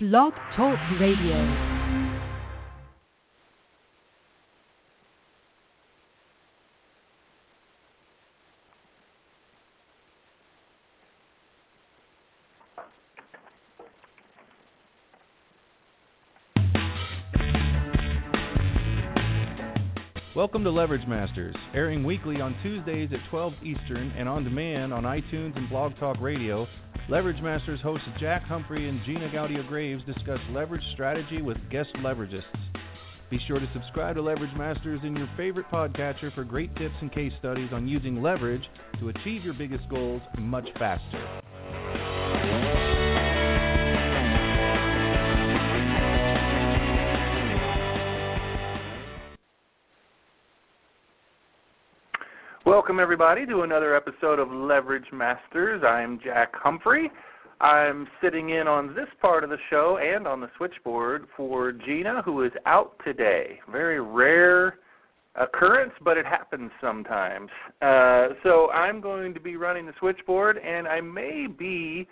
Blog Talk Radio. Welcome to Leverage Masters, airing weekly on Tuesdays at 12 Eastern and on demand on iTunes and Blog Talk Radio. Leverage Masters hosts Jack Humphrey and Gina Gaudio Graves discuss leverage strategy with guest leveragists. Be sure to subscribe to Leverage Masters in your favorite podcatcher for great tips and case studies on using leverage to achieve your biggest goals much faster. Welcome, everybody, to another episode of Leverage Masters. I'm Jack Humphrey. I'm sitting in on this part of the show and on the switchboard for Gina, who is out today. Very rare occurrence, but it happens sometimes. Uh, so I'm going to be running the switchboard, and I may be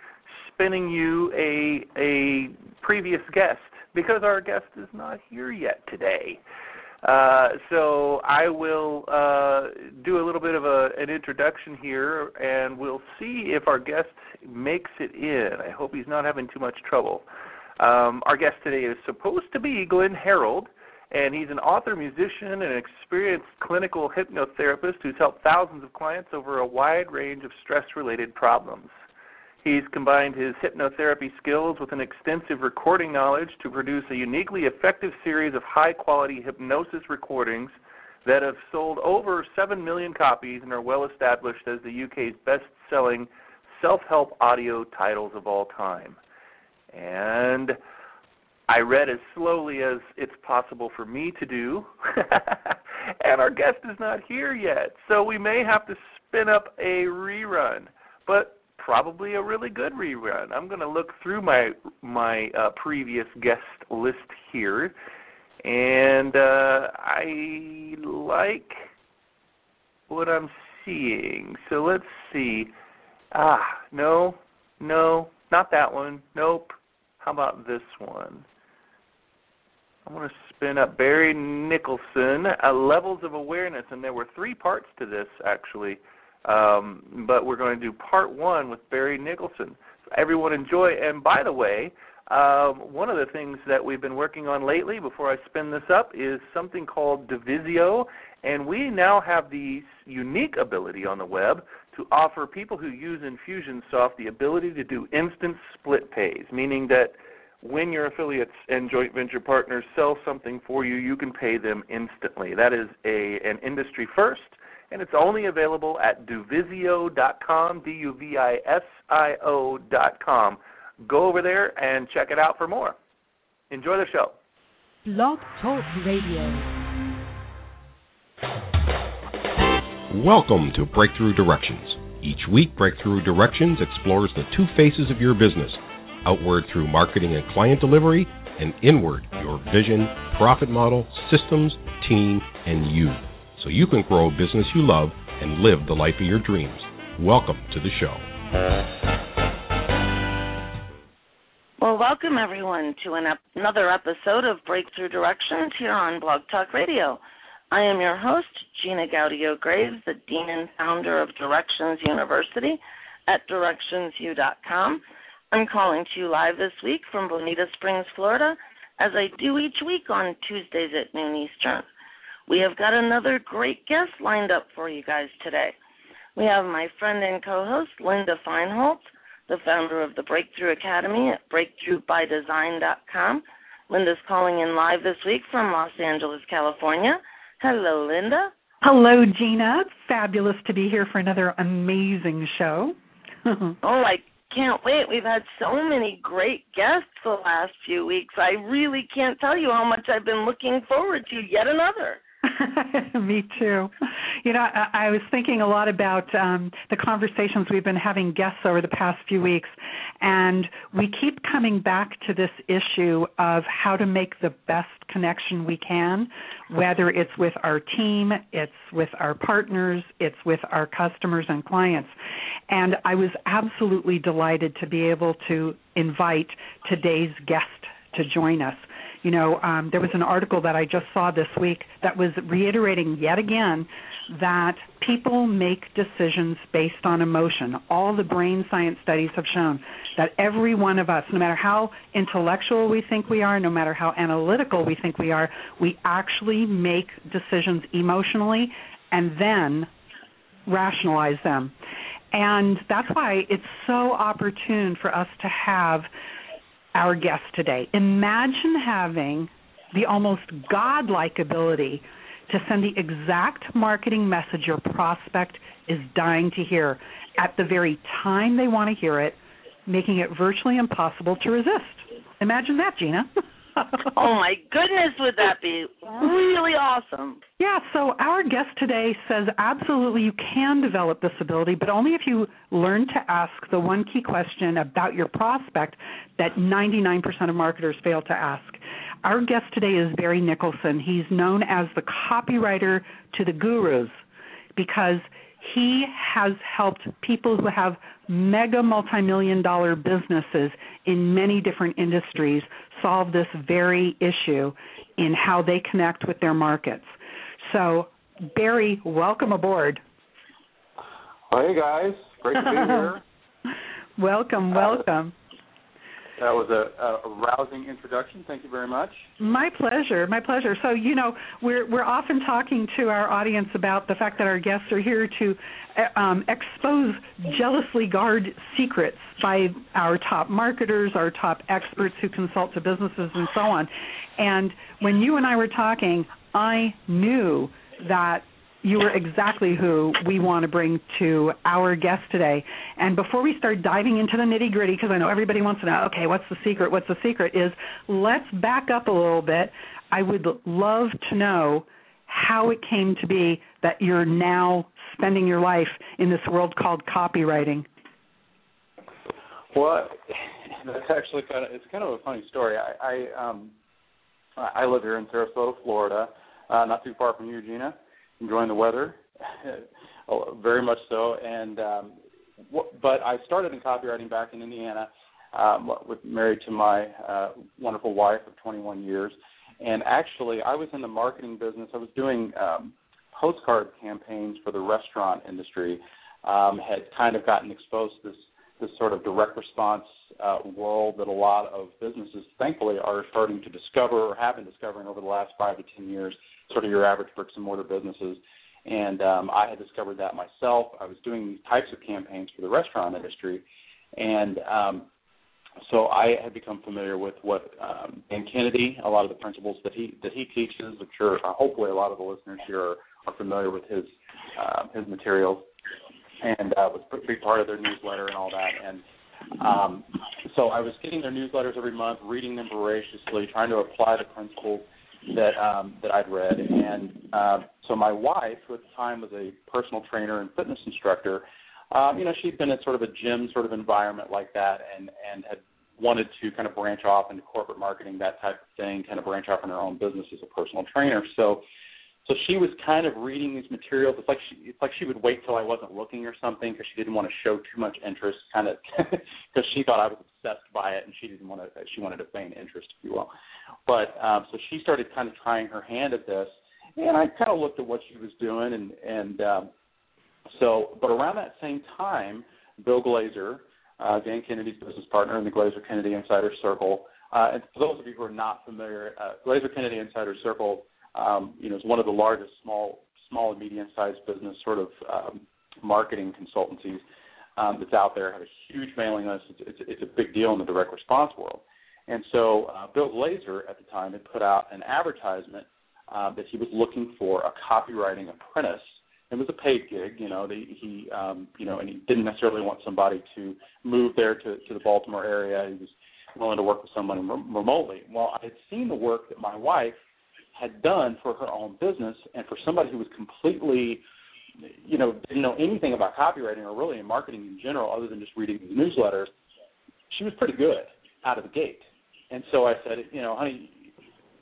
spinning you a a previous guest because our guest is not here yet today. Uh, so I will uh, do a little bit of a, an introduction here, and we'll see if our guest makes it in. I hope he's not having too much trouble. Um, our guest today is supposed to be Glenn Harrold, and he's an author, musician, and an experienced clinical hypnotherapist who's helped thousands of clients over a wide range of stress-related problems. He's combined his hypnotherapy skills with an extensive recording knowledge to produce a uniquely effective series of high quality hypnosis recordings that have sold over 7 million copies and are well established as the UK's best selling self help audio titles of all time. And I read as slowly as it's possible for me to do, and our guest is not here yet, so we may have to spin up a rerun. But probably a really good rerun. I'm going to look through my my uh, previous guest list here, and uh, I like what I'm seeing. So let's see. Ah, no, no, not that one. Nope. How about this one? I want to spin up Barry Nickelson, uh, Levels of Awareness, and there were three parts to this actually. Um, but we're going to do part one with Barry Nickelson. So everyone enjoy. And by the way, um, one of the things that we've been working on lately, before I spin this up, is something called Duvisio, and we now have the unique ability on the web to offer people who use Infusionsoft the ability to do instant split pays, meaning that when your affiliates and joint venture partners sell something for you, you can pay them instantly. That is a an industry first and it's only available at duvisio.com, D-U-V-I-S-I-O.com. Go over there and check it out for more. Enjoy the show. Blog Talk Radio. Welcome to Breakthrough Directions. Each week, Breakthrough Directions explores the two faces of your business outward through marketing and client delivery, and inward your vision, profit model, systems, team, and you so you can grow a business you love and live the life of your dreams. Welcome to the show. Well, welcome everyone to an ep- another episode of Breakthrough Directions here on Blog Talk Radio. I am your host, Gina Gaudio Graves, the Dean and founder of Directions University at directionsu.com. I'm calling to you live this week from Bonita Springs, Florida, as I do each week on Tuesdays at noon Eastern. We have got another great guest lined up for you guys today. We have my friend and co host, Linda Feinholz, the founder of the Breakthrough Academy at breakthroughbydesign.com. Linda's calling in live this week from Los Angeles, California. Hello, Linda. Hello, Gina. Fabulous to be here for another amazing show. oh, I can't wait. We've had so many great guests the last few weeks. I really can't tell you how much I've been looking forward to yet another. Me too. You know, I, I was thinking a lot about um, the conversations we've been having guests over the past few weeks, and we keep coming back to this issue of how to make the best connection we can, whether it's with our team, it's with our partners, it's with our customers and clients. And I was absolutely delighted to be able to invite today's guest to join us. You know, um, there was an article that I just saw this week that was reiterating yet again that people make decisions based on emotion. All the brain science studies have shown that every one of us, no matter how intellectual we think we are, no matter how analytical we think we are, we actually make decisions emotionally and then rationalize them. And that's why it's so opportune for us to have our guest today. Imagine having the almost godlike ability to send the exact marketing message your prospect is dying to hear at the very time they want to hear it, making it virtually impossible to resist. Imagine that, Gina. oh my goodness, would that be really awesome? Yeah, so our guest today says absolutely you can develop this ability, but only if you learn to ask the one key question about your prospect that 99% of marketers fail to ask. Our guest today is Barry Nickelson. He's known as the copywriter to the gurus because he has helped people who have mega multi-million dollar businesses in many different industries solve this very issue in how they connect with their markets. So, Barry, welcome aboard. Hey guys, great to be here. welcome, welcome. That was a, a rousing introduction. Thank you very much. My pleasure. My pleasure. So, you know, we're we're often talking to our audience about the fact that our guests are here to uh, um, expose jealously guarded secrets by our top marketers, our top experts who consult to businesses, and so on. And when you and I were talking, I knew that you are exactly who we want to bring to our guest today. And before we start diving into the nitty gritty, because I know everybody wants to know, okay, what's the secret? What's the secret? Is let's back up a little bit. I would love to know how it came to be that you're now spending your life in this world called copywriting. Well, that's actually kind of it's kind of a funny story. I I, um, I live here in Sarasota, Florida, uh, not too far from you, enjoying the weather, very much so. And um, w- but I started in copywriting back in Indiana, um, with married to my uh, wonderful wife of 21 years. And actually, I was in the marketing business. I was doing um, postcard campaigns for the restaurant industry. Um, had kind of gotten exposed to this this sort of direct response uh, world that a lot of businesses, thankfully, are starting to discover or have been discovering over the last five to ten years sort of your average bricks and mortar businesses. And um, I had discovered that myself. I was doing these types of campaigns for the restaurant industry, and um, so I had become familiar with what um, Dan Kennedy, a lot of the principles that he that he teaches, which are uh, hopefully a lot of the listeners here are, are familiar with his uh, his materials, and uh, was a big part of their newsletter and all that. And um, so I was getting their newsletters every month, reading them voraciously, trying to apply the principles that um, that I'd read, and uh, so my wife, who at the time was a personal trainer and fitness instructor, um, you know, she'd been in sort of a gym sort of environment like that, and and had wanted to kind of branch off into corporate marketing, that type of thing, kind of branch off in her own business as a personal trainer. So, so she was kind of reading these materials. It's like she, it's like she would wait till I wasn't looking or something because she didn't want to show too much interest, kind of because she thought I was obsessed by it, and she didn't want to. She wanted to feign interest, if you will. But um, so she started kind of trying her hand at this, and I kind of looked at what she was doing, and and um, so. But around that same time, Bill Glazer, uh, Dan Kennedy's business partner in the Glazer Kennedy Insider Circle, uh, and for those of you who are not familiar, uh, Glazer Kennedy Insider Circle, um, you know, is one of the largest small small and medium sized business sort of um, marketing consultancies um, that's out there. Have a huge mailing list. It's, it's, it's a big deal in the direct response world. And so uh, Bill Glazer at the time had put out an advertisement uh, that he was looking for a copywriting apprentice. It was a paid gig, you know. The, he, um, you know, and he didn't necessarily want somebody to move there to, to the Baltimore area. He was willing to work with someone rem- remotely. Well, I had seen the work that my wife had done for her own business, and for somebody who was completely, you know, didn't know anything about copywriting or really in marketing in general, other than just reading the newsletters, she was pretty good out of the gate. And so I said, you know, honey,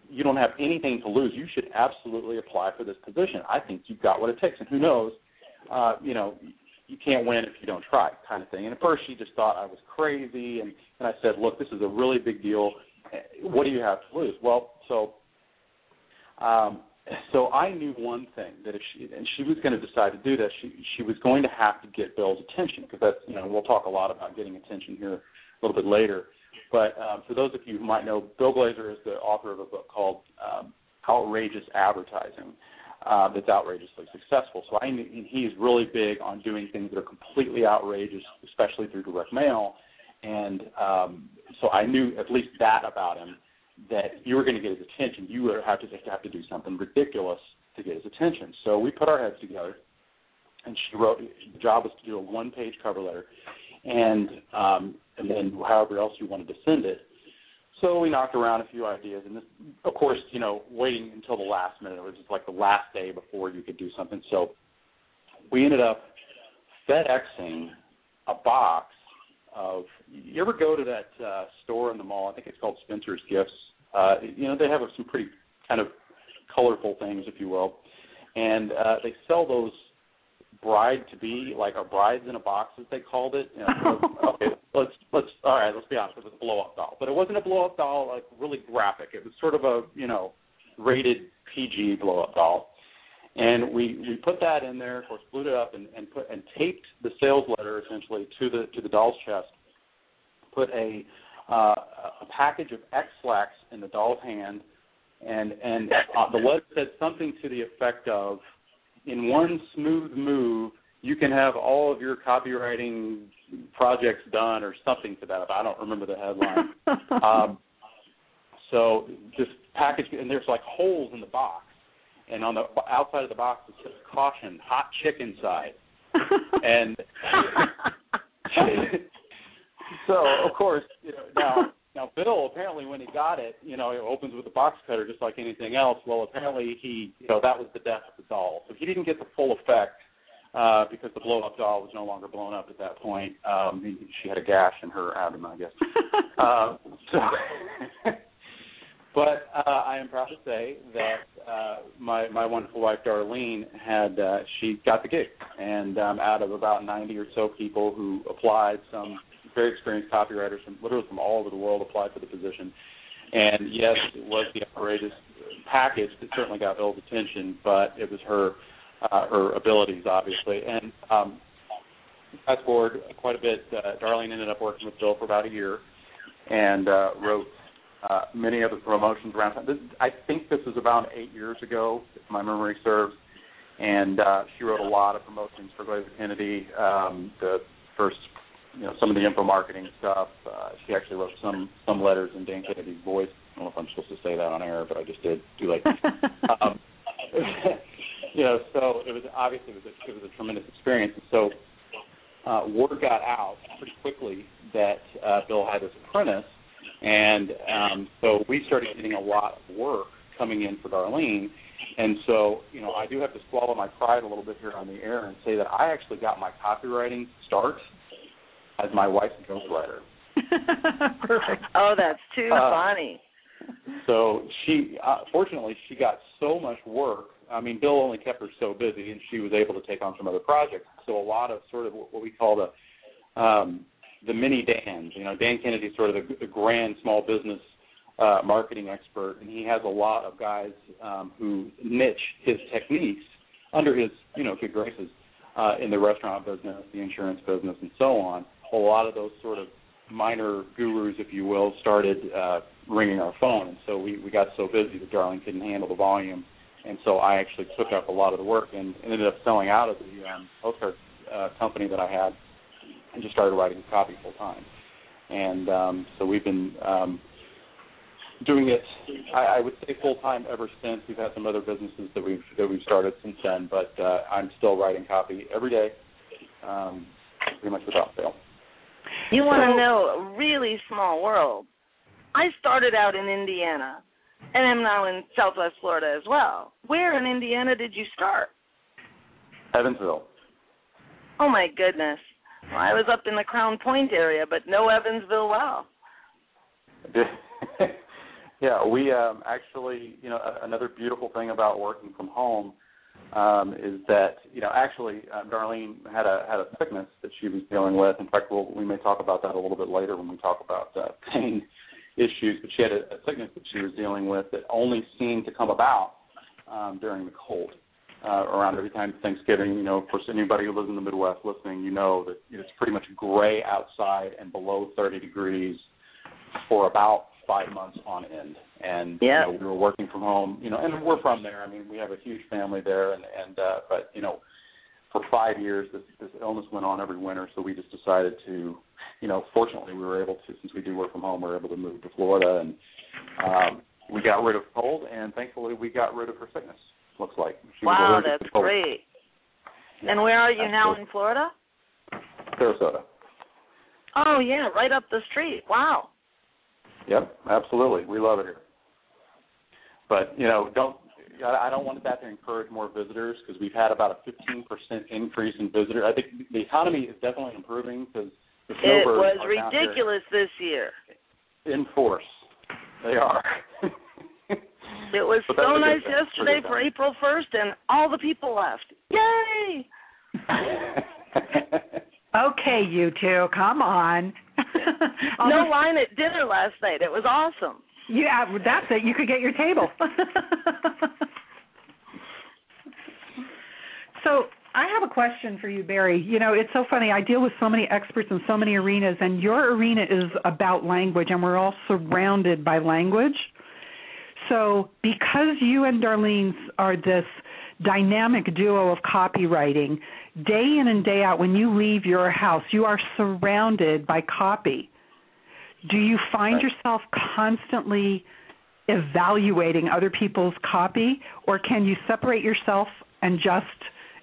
you don't have anything to lose. You should absolutely apply for this position. I think you've got what it takes. And who knows, uh, you know, you can't win if you don't try, kind of thing. And at first she just thought I was crazy. And, and I said, look, this is a really big deal. what do you have to lose? Well, so um, so I knew one thing that if she and she was going to decide to do this, she she was going to have to get Bill's attention because that's you know we'll talk a lot about getting attention here a little bit later. But um, for those of you who might know, Bill Glazer is the author of a book called um, Outrageous Advertising. Uh, that's outrageously successful. So I he's really big on doing things that are completely outrageous, especially through direct mail. And um, so I knew at least that about him that you were going to get his attention, you would have to have to do something ridiculous to get his attention. So we put our heads together, and she wrote. The job was to do a one-page cover letter, and um, and then however else you wanted to send it. So we knocked around a few ideas, and this, of course, you know, waiting until the last minute. It was just like the last day before you could do something. So we ended up FedExing a box of. You ever go to that uh, store in the mall? I think it's called Spencer's Gifts. Uh, you know, they have some pretty kind of colorful things, if you will, and uh, they sell those bride to be, like a brides in a box as they called it. You know, okay, let's let's all right, let's be honest, it was a blow up doll. But it wasn't a blow up doll like really graphic. It was sort of a, you know, rated PG blow up doll. And we, we put that in there, of course, glued it up and, and put and taped the sales letter essentially to the to the doll's chest. Put a uh, a package of Ex-Lax in the doll's hand, and and uh, the letter said something to the effect of in one smooth move, you can have all of your copywriting projects done or something to that effect. I don't remember the headline. um, so this package, and there's like holes in the box, and on the outside of the box it says "Caution: Hot Chicken Side," and so, of course, you know, now now, Bill apparently when he got it, you know, it opens with a box cutter just like anything else. Well, apparently he, you know, that was the death of the doll. So he didn't get the full effect uh, because the blow-up doll was no longer blown up at that point. Um, he, she had a gash in her abdomen, I guess. uh, so, but uh, I am proud to say that uh, my my wonderful wife Darlene had uh, she got the gig, and um, out of about 90 or so people who applied, some very experienced copywriters from literally from all over the world applied for the position. And yes, it was the outrageous package that certainly got Bill's attention, but it was her uh, her abilities, obviously. And um, fast forward quite a bit, uh, Darlene ended up working with Bill for about a year and uh, wrote uh, many of the promotions around. This, I think this was about eight years ago, if my memory serves. And uh, she wrote a lot of promotions for Glazer Kennedy. Um, the first you know some of the info marketing stuff. Uh, she actually wrote some some letters in Dan Kennedy's voice. I don't know if I'm supposed to say that on air, but I just did. Too late. um, you know, so it was obviously it was a, it was a tremendous experience. And so uh, word got out pretty quickly that uh, Bill had this apprentice, and um, so we started getting a lot of work coming in for Darlene. And so, you know, I do have to swallow my pride a little bit here on the air and say that I actually got my copywriting start as my wife's ghostwriter. Perfect. Oh, that's too uh, funny. So she, uh, fortunately, she got so much work. I mean, Bill only kept her so busy, and she was able to take on some other projects. So a lot of sort of what we call the um, the mini Dan's. You know, Dan Kennedy is sort of the, the grand small business uh, marketing expert, and he has a lot of guys um, who niche his techniques under his, you know, good graces uh, in the restaurant business, the insurance business, and so on a lot of those sort of minor gurus, if you will, started uh, ringing our phone, and so we we got so busy that Darlene couldn't handle the volume, and so I actually took up a lot of the work and ended up selling out of the um, postcard uh, company that I had, and just started writing copy full time, and um, so we've been. Um, doing it, I, I would say full time ever since. We've had some other businesses that we've that we've started since then, but uh, I'm still writing copy every day, um, pretty much without fail. You want to know a really small world. I started out in Indiana and am now in Southwest Florida as well. Where in Indiana did you start? Evansville. Oh my goodness. Well, I was up in the Crown Point area, but no Evansville well. yeah, we um actually, you know, another beautiful thing about working from home um, is that you know actually uh, Darlene had a had a sickness that she was dealing with. In fact, we'll, we may talk about that a little bit later when we talk about uh, pain issues, but she had a, a sickness that she was dealing with that only seemed to come about um, during the cold. Uh, around every time Thanksgiving, you know, of course, anybody who lives in the Midwest listening, you know that it's pretty much gray outside and below 30 degrees for about five months on end. And yeah. you know, we were working from home, you know, and we're from there. I mean, we have a huge family there, and and uh, but you know, for five years this this illness went on every winter, so we just decided to, you know, fortunately we were able to since we do work from home, we were able to move to Florida, and um, we got rid of cold, and thankfully we got rid of her sickness. Looks like. She wow, that's great. Yeah, and where are you now in Florida? Sarasota. Oh yeah, right up the street. Wow. Yep, absolutely. We love it here. But you know, don't I don't want that to encourage more visitors because we've had about a 15% increase in visitors. I think the economy is definitely improving because the snowbirds It was ridiculous this year. In force, they are. it was so nice yesterday for April 1st, and all the people left. Yay! okay, you two, come on. no line at dinner last night. It was awesome. Yeah, that's it. You could get your table. so I have a question for you, Barry. You know, it's so funny. I deal with so many experts in so many arenas, and your arena is about language, and we're all surrounded by language. So, because you and Darlene are this dynamic duo of copywriting, day in and day out, when you leave your house, you are surrounded by copy do you find right. yourself constantly evaluating other people's copy, or can you separate yourself and just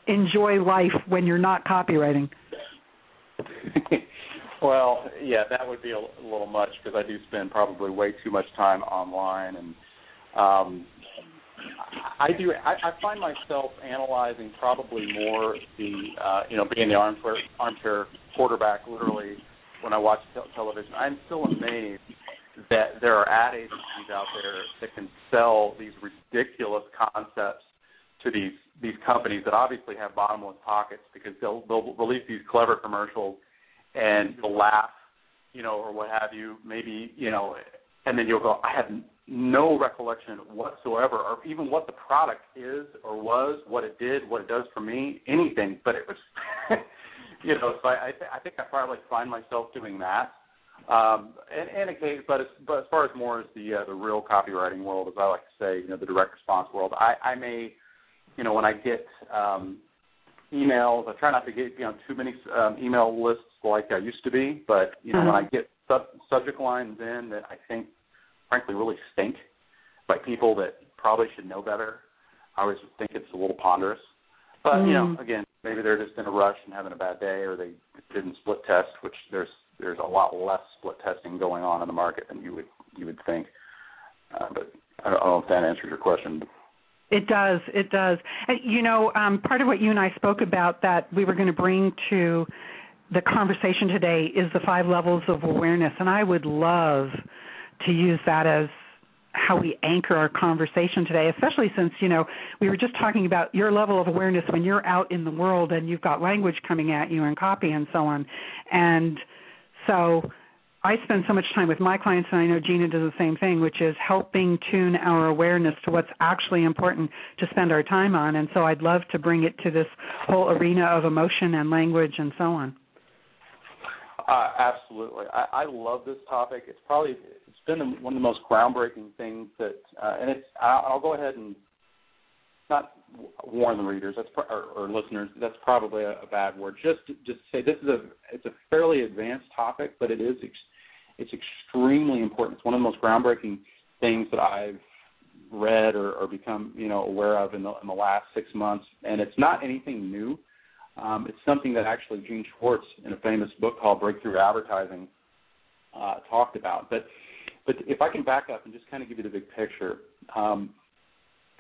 enjoy life when you're not copywriting? well, yeah, that would be a, a little much because I do spend probably way too much time online, and um, I do. I, I find myself analyzing probably more the, uh, you know, being the armchair armchair quarterback, literally when I watch te- television. I'm still amazed that there are ad agencies out there that can sell these ridiculous concepts to these these companies that obviously have bottomless pockets because they'll they'll release these clever commercials and you'll laugh, you know, or what have you. Maybe you know, and then you'll go, I have no recollection whatsoever, or even what the product is or was, what it did, what it does for me, anything. But it was you know, so I, I, th- I think I probably find myself doing that. Um, and, and occasionally, but as, but as far as more as the uh, the real copywriting world, as I like to say, you know, the direct response world, I, I may, you know, when I get um, emails, I try not to get you know too many um, email lists like I used to be, but you know, mm-hmm. when I get sub- subject lines in that I think, frankly, really stink by people that probably should know better, I always think it's a little ponderous. But mm. you know, mm. again, maybe they're just in a rush and having a bad day, or they didn't split test, which there's there's a lot less split testing going on in the market than you would you would think. Uh, but I don't know if that answers your question. It does. It does. And, you know, um, part of what you and I spoke about that we were going to bring to the conversation today is the five levels of awareness, and I would love to use that as how we anchor our conversation today, especially since, you know, we were just talking about your level of awareness when you're out in the world and you've got language coming at you and copy and so on. And so I spend so much time with my clients, and I know Gina does the same thing, which is helping tune our awareness to what's actually important to spend our time on. And so I'd love to bring it to this whole arena of emotion and language and so on. Uh, absolutely, I, I love this topic. It's probably it's been one of the most groundbreaking things that, uh, and it's. I'll, go ahead and not warn the readers that's or, or listeners. That's probably a, a bad word. Just just say this is a it's a fairly advanced topic, but it is ex, it's extremely important. It's one of the most groundbreaking things that I've read or, or become you know aware of in the in the last six months, and it's not anything new. Um, it's something that actually Gene Schwartz, in a famous book called Breakthrough Advertising, uh, talked about. But but if I can back up and just kind of give you the big picture, um,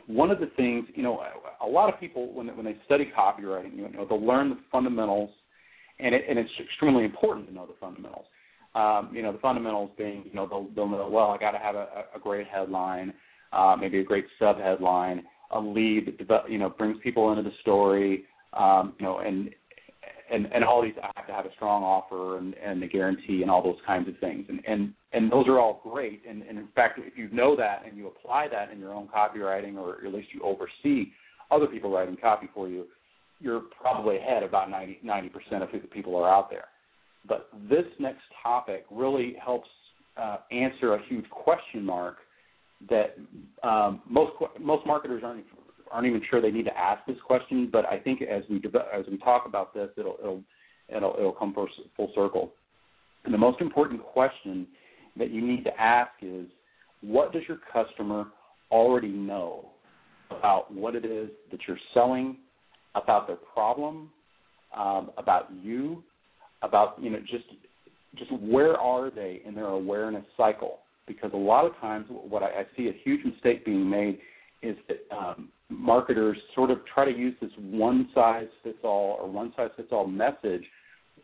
one of the things you know, a lot of people when when they study copywriting, you know, they'll learn the fundamentals, and it, and it's extremely important to know the fundamentals. Um, you know, the fundamentals being, you know, they'll, they'll know, well, I got to have a, a great headline, uh, maybe a great sub headline, a lead that, you know, brings people into the story, um, you know, and and and all these have to have a strong offer and and the guarantee and all those kinds of things. And and and those are all great. And, and in fact if you know that and you apply that in your own copywriting or at least you oversee other people writing copy for you you're probably ahead about 90 percent of who the people are out there. But this next topic really helps uh, answer a huge question mark that um, most most marketers aren't aren't even sure they need to ask this question. But I think as we as we talk about this, it'll it'll it'll, it'll come full, full circle. And the most important question that you need to ask is, what does your customer already know about what it is that you're selling, about their problem, um, about you, about you know just just where are they in their awareness cycle? Because a lot of times, what I, I see a huge mistake being made is that um, marketers sort of try to use this one size fits all or one size fits all message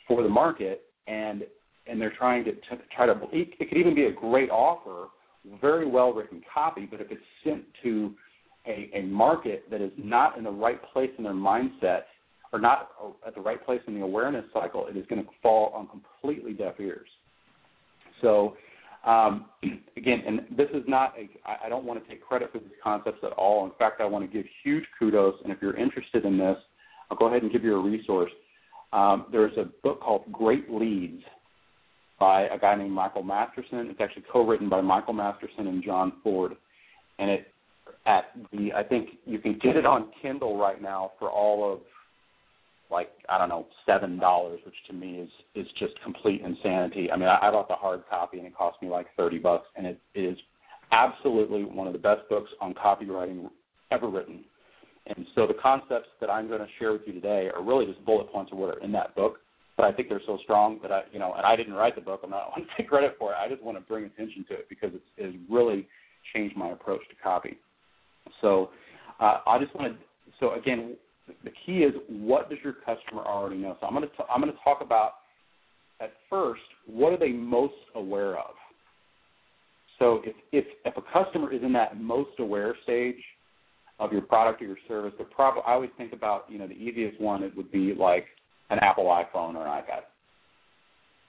for the market, and and they're trying to, to try to. It, it could even be a great offer, very well written copy, but if it's sent to a, a market that is not in the right place in their mindset or not at the right place in the awareness cycle, it is going to fall on completely deaf ears. So, um, again, and this is not a, I don't want to take credit for these concepts at all. In fact, I want to give huge kudos. And if you're interested in this, I'll go ahead and give you a resource. Um, there's a book called Great Leads by a guy named Michael Masterson. It's actually co-written by Michael Masterson and John Forde, and it at the I think you can get it on Kindle right now for all of like I don't know seven dollars, which to me is is just complete insanity. I mean, I, I bought the hard copy and it cost me like thirty bucks, and it is absolutely one of the best books on copywriting ever written. And so the concepts that I'm going to share with you today are really just bullet points of what are in that book. But I think they're so strong that I, you know, and I didn't write the book. I'm not want to take credit for it. I just want to bring attention to it because it's, it's really changed my approach to copy. So uh, I just want to. So again, the key is what does your customer already know? So I'm going to t- I'm going to talk about at first what are they most aware of. So if if if a customer is in that most aware stage of your product or your service, the problem I always think about you know the easiest one it would be like an Apple iPhone or an iPad.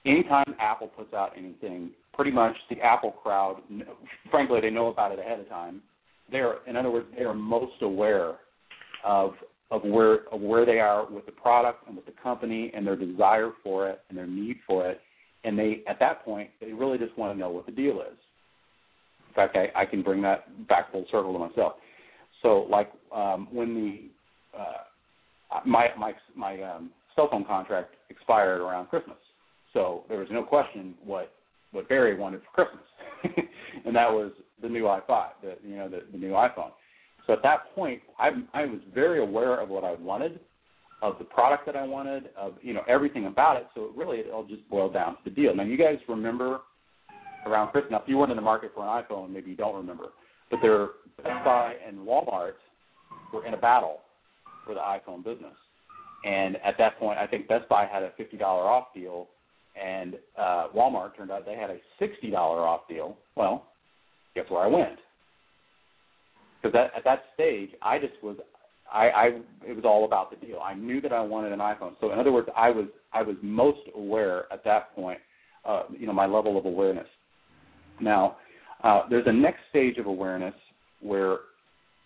Anytime Apple puts out anything, pretty much the Apple crowd, frankly, they know about it ahead of time. They're, in other words, they are most aware of of where of where they are with the product and with the company and their desire for it and their need for it. And they at that point they really just want to know what the deal is. In fact, I, I can bring that back full circle to myself. So like um, when the uh, my my my um, cell phone contract expired around Christmas, so there was no question what what Barry wanted for Christmas, and that was the new i5, the you know the, the new iPhone. So at that point, I, I was very aware of what I wanted, of the product that I wanted, of you know everything about it. So it really it all just boiled down to the deal. Now you guys remember around Christmas. Now if you weren't in the market for an iPhone, maybe you don't remember, but there Best Buy and Walmart were in a battle for the iPhone business. And at that point, I think Best Buy had a fifty dollar off deal, and uh, Walmart turned out they had a sixty dollar off deal. Well, guess where I went? Because at, at that stage I just was I, I it was all about the deal. I knew that I wanted an iPhone. So in other words, I was I was most aware at that point, uh, you know, my level of awareness. Now, uh, there's a next stage of awareness where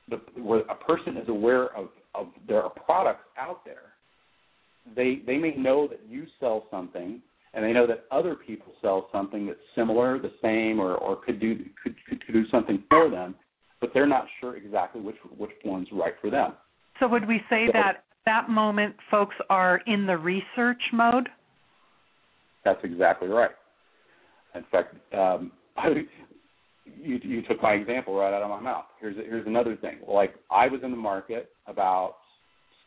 the where a person is aware of of there are products out there. They they may know that you sell something, and they know that other people sell something that's similar, the same, or or could do could could, could do something for them but they're not sure exactly which which one's right for them. So would we say so, that that moment folks are in the research mode? That's exactly right. In fact, um, I, you, you took my example right out of my mouth. Here's here's another thing. Like I was in the market about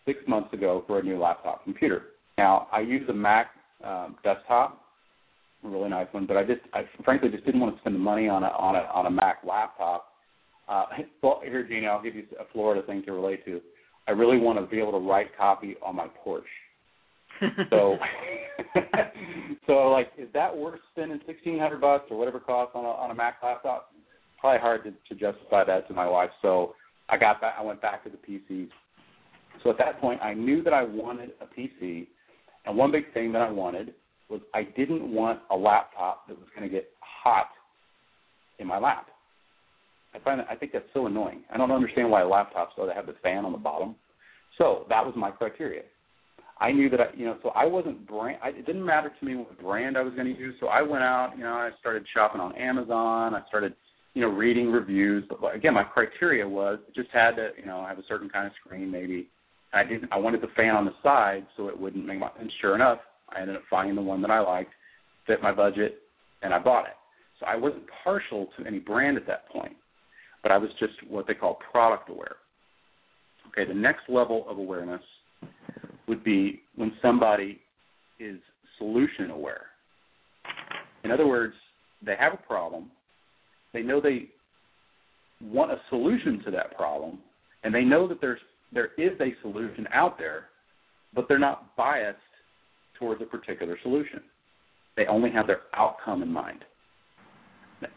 six months ago for a new laptop computer. Now I use a Mac um, desktop, a really nice one, but I just I frankly just didn't want to spend the money on a on a on a Mac laptop uh, well, here, Gina, I'll give you a Florida thing to relate to. I really want to be able to write copy on my Porsche. so, so like, is that worth spending sixteen hundred bucks or whatever it costs on a on a Mac laptop? Probably hard to, to justify that to my wife. So I got back. I went back to the PCs. So at that point, I knew that I wanted a PC, And one big thing that I wanted was I didn't want a laptop that was going to get hot in my lap. I find that, I think that's so annoying. I don't understand why laptops though they have the fan on the bottom. So that was my criteria. I knew that I, you know, so I wasn't brand. I, it didn't matter to me what brand I was going to use. So I went out, you know, I started shopping on Amazon. I started, you know, reading reviews. But again, my criteria was it just had to, you know, have a certain kind of screen, maybe. I didn't. I wanted the fan on the side so it wouldn't make my. And sure enough, I ended up finding the one that I liked, fit my budget, and I bought it. So I wasn't partial to any brand at that point, but I was just what they call product aware. Okay, the next level of awareness would be when somebody is solution aware. In other words, they have a problem, they know they want a solution to that problem, and they know that there's there is a solution out there, but they're not biased towards a particular solution. They only have their outcome in mind.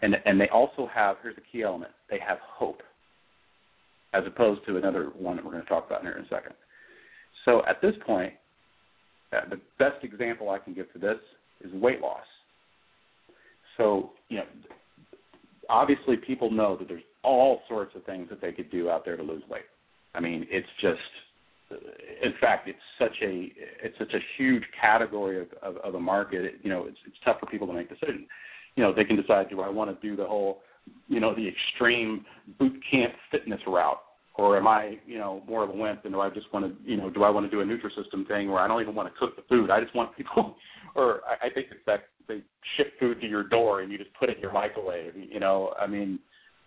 And and they also have here's the key element, they have hope. As opposed to another one that we're going to talk about here in a second. So at this point, uh, the best example I can give for this is weight loss. So, you know, obviously people know that there's all sorts of things that they could do out there to lose weight. I mean, it's just in fact, it's such a it's such a huge category of, of, of a market. It, you know, it's it's tough for people to make decisions. You know, they can decide, do I want to do the whole, you know, the extreme boot camp fitness route, or am I, you know, more of a wimp and do I just want to, you know, do I want to do a Nutrisystem thing where I don't even want to cook the food? I just want people, or I, I think it's that they ship food to your door and you just put it in your microwave. You know, I mean,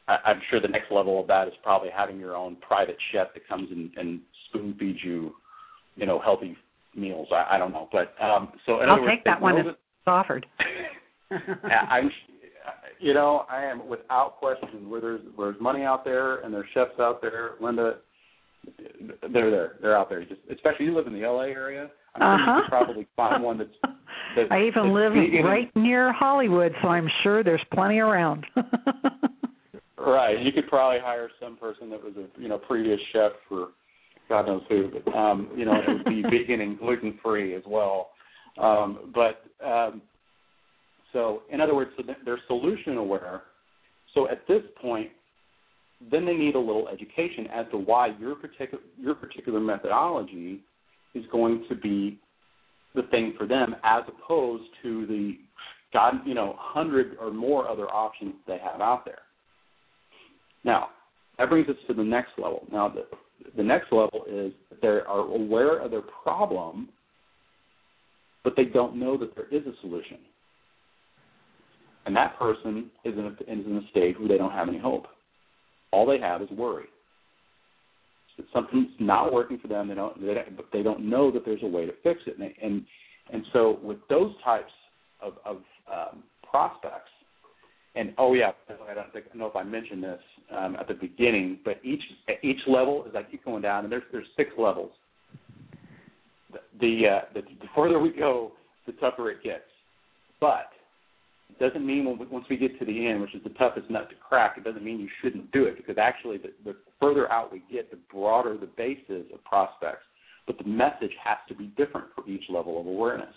I, I'm sure the next level of that is probably having your own private chef that comes and, and spoon feeds you, you know, healthy meals. I, I don't know, but um, so in I'll other words, take that one if it's offered. I'm, you know, I am without question where there's where there's money out there and there's chefs out there. Linda, they're there. They're out there. Just especially you live in the L.A. area. I'm sure Uh-huh. you could probably find one that's. that's I even that's live vegan right near Hollywood, so I'm sure there's plenty around. Right. You could probably hire some person that was a you know previous chef for God knows who, but um, you know, it would be vegan and gluten free as well. Um, but um, so, in other words, they're solution aware. So at this point, then they need a little education as to why your particular your particular methodology is going to be the thing for them, as opposed to the God, you know, hundred or more other options they have out there. Now, that brings us to the next level. Now, the, the next level is that they are aware of their problem, but they don't know that there is a solution. And that person is in a, is in a where they don't have any hope. All they have is worry. So something's not working for them. They don't, they but they don't know that there's a way to fix it. And and, and so with those types of, of um, prospects, and oh yeah, I don't think, I know if I mentioned this um, at the beginning, but each each level as I keep going down, and there's there's six levels. The the, uh, the the further we go, the tougher it gets. But doesn't mean when once we get to the end, which is the toughest nut to crack, it doesn't mean you shouldn't do it because actually the, the further out we get, the broader the base is of prospects. But the message has to be different for each level of awareness.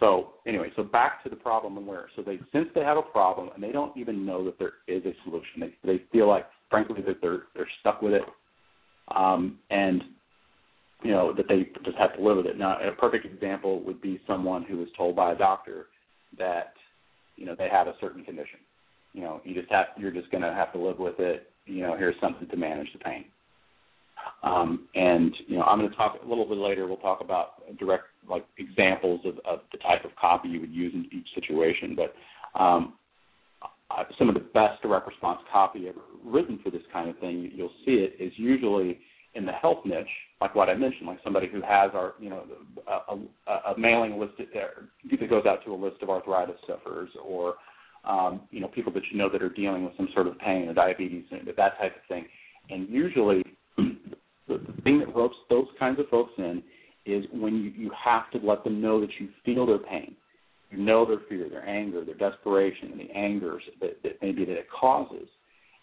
So anyway, so back to the problem aware. So they since they have a problem and they don't even know that there is a solution. They they feel like frankly that they're they're stuck with it, um, and you know that they just have to live with it. Now, a perfect example would be someone who was told by a doctor that you know they have a certain condition. You know, you just have you're just going to have to live with it. You know, here's something to manage the pain. Um, and you know, I'm going to talk a little bit later. We'll talk about direct like examples of, of the type of copy you would use in each situation. But um, some of the best direct response copy ever written for this kind of thing, you'll see it is usually in the health niche, like what I mentioned, like somebody who has our, you know, a, a, a mailing list that goes out to a list of arthritis sufferers, or um, you know, people that you know that are dealing with some sort of pain or diabetes, that type of thing. And usually, the thing that ropes those kinds of folks in is when you, you have to let them know that you feel their pain. You know their fear, their anger, their desperation, and the angers that, that maybe that it causes.